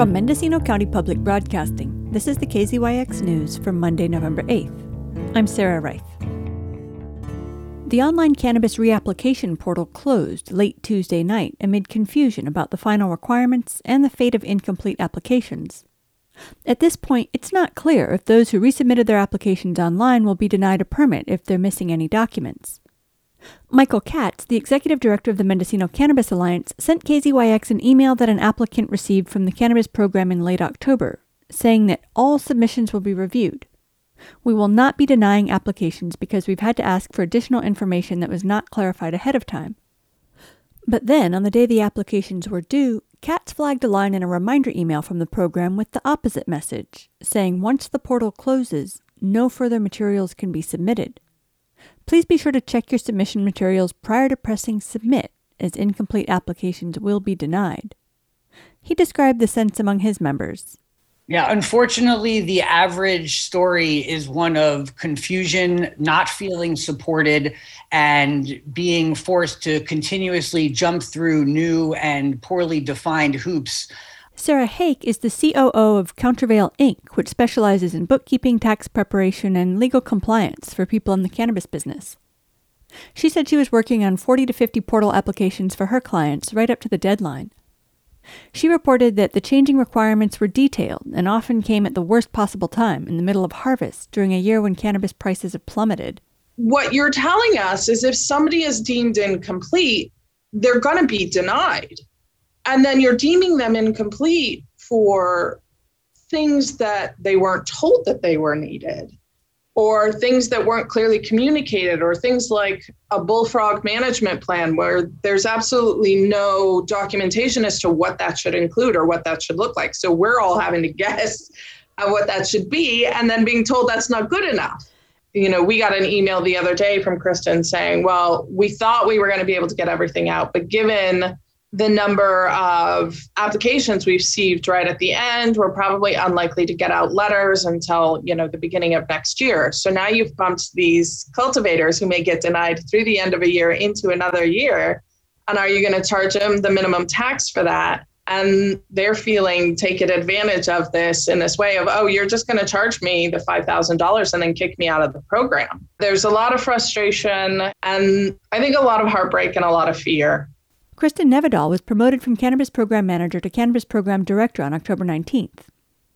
From Mendocino County Public Broadcasting, this is the KZYX News for Monday, November 8th. I'm Sarah Reith. The online cannabis reapplication portal closed late Tuesday night amid confusion about the final requirements and the fate of incomplete applications. At this point, it's not clear if those who resubmitted their applications online will be denied a permit if they're missing any documents. Michael Katz, the executive director of the Mendocino Cannabis Alliance, sent KZYX an email that an applicant received from the cannabis program in late October, saying that all submissions will be reviewed. We will not be denying applications because we've had to ask for additional information that was not clarified ahead of time. But then, on the day the applications were due, Katz flagged a line in a reminder email from the program with the opposite message, saying once the portal closes, no further materials can be submitted. Please be sure to check your submission materials prior to pressing submit, as incomplete applications will be denied. He described the sense among his members yeah, unfortunately, the average story is one of confusion, not feeling supported, and being forced to continuously jump through new and poorly defined hoops. Sarah Hake is the COO of Countervail Inc., which specializes in bookkeeping, tax preparation, and legal compliance for people in the cannabis business. She said she was working on 40 to 50 portal applications for her clients right up to the deadline. She reported that the changing requirements were detailed and often came at the worst possible time in the middle of harvest during a year when cannabis prices have plummeted. What you're telling us is if somebody is deemed incomplete, they're going to be denied. And then you're deeming them incomplete for things that they weren't told that they were needed or things that weren't clearly communicated, or things like a bullfrog management plan where there's absolutely no documentation as to what that should include or what that should look like. So we're all having to guess at what that should be and then being told that's not good enough. You know, we got an email the other day from Kristen saying, well, we thought we were going to be able to get everything out, but given the number of applications we've received right at the end we're probably unlikely to get out letters until you know the beginning of next year. So now you've bumped these cultivators who may get denied through the end of a year into another year. And are you going to charge them the minimum tax for that? And they're feeling taken advantage of this in this way of oh you're just going to charge me the $5000 and then kick me out of the program. There's a lot of frustration and i think a lot of heartbreak and a lot of fear Kristen Nevedal was promoted from Cannabis Program Manager to Cannabis Program Director on October 19th.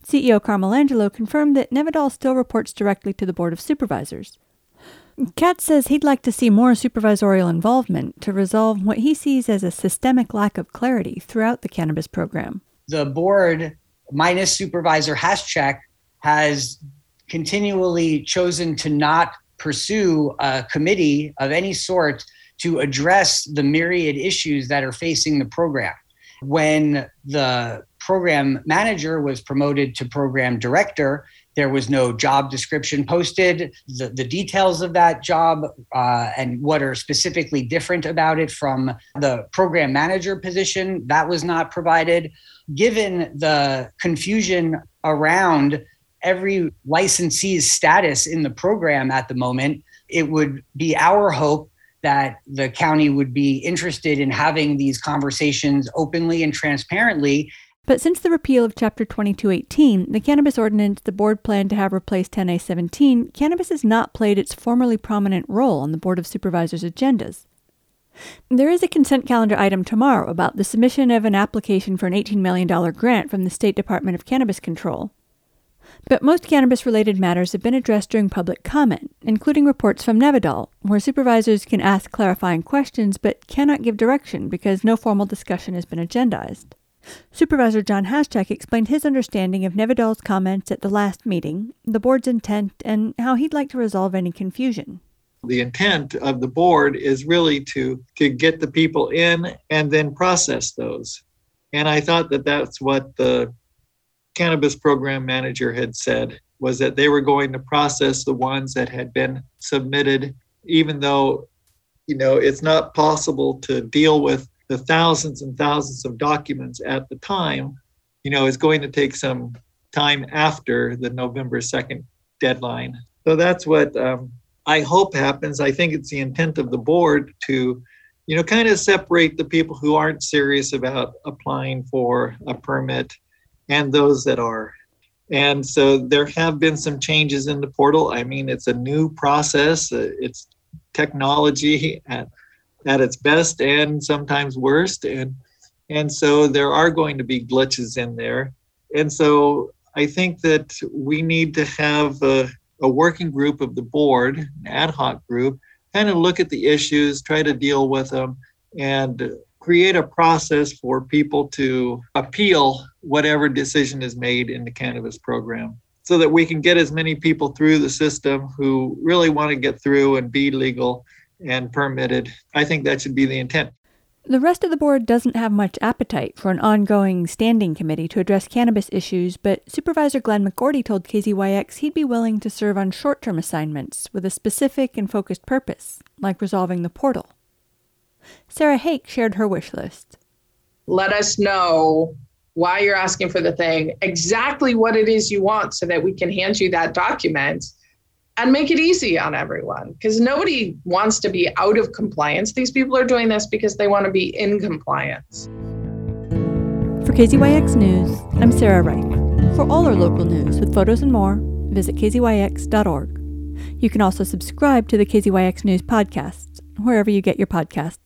CEO Carmel Angelo confirmed that Nevedal still reports directly to the Board of Supervisors. Katz says he'd like to see more supervisorial involvement to resolve what he sees as a systemic lack of clarity throughout the cannabis program. The board, minus Supervisor Haschak, has continually chosen to not pursue a committee of any sort to address the myriad issues that are facing the program. When the program manager was promoted to program director, there was no job description posted. The, the details of that job uh, and what are specifically different about it from the program manager position, that was not provided. Given the confusion around every licensee's status in the program at the moment, it would be our hope that the county would be interested in having these conversations openly and transparently. But since the repeal of Chapter 2218, the cannabis ordinance the board planned to have replace 10A17, cannabis has not played its formerly prominent role on the Board of Supervisors' agendas. There is a consent calendar item tomorrow about the submission of an application for an $18 million grant from the State Department of Cannabis Control. But most cannabis related matters have been addressed during public comment, including reports from Nevedal, where supervisors can ask clarifying questions but cannot give direction because no formal discussion has been agendized. Supervisor John Haschak explained his understanding of Nevedal's comments at the last meeting, the board's intent, and how he'd like to resolve any confusion. The intent of the board is really to, to get the people in and then process those. And I thought that that's what the cannabis program manager had said was that they were going to process the ones that had been submitted, even though, you know, it's not possible to deal with the thousands and thousands of documents at the time. You know, it's going to take some time after the November 2nd deadline. So that's what um, I hope happens. I think it's the intent of the board to, you know, kind of separate the people who aren't serious about applying for a permit and those that are. And so there have been some changes in the portal. I mean, it's a new process, it's technology at, at its best and sometimes worst. And, and so there are going to be glitches in there. And so I think that we need to have a, a working group of the board, an ad hoc group, kind of look at the issues, try to deal with them, and create a process for people to appeal whatever decision is made in the cannabis program so that we can get as many people through the system who really want to get through and be legal and permitted. I think that should be the intent. The rest of the board doesn't have much appetite for an ongoing standing committee to address cannabis issues, but Supervisor Glenn McGourty told KZYX he'd be willing to serve on short term assignments with a specific and focused purpose, like resolving the portal. Sarah Hake shared her wish list. Let us know why you're asking for the thing, exactly what it is you want, so that we can hand you that document and make it easy on everyone because nobody wants to be out of compliance. These people are doing this because they want to be in compliance. For KZYX News, I'm Sarah Reith. For all our local news with photos and more, visit kzyx.org. You can also subscribe to the KZYX News podcast wherever you get your podcasts.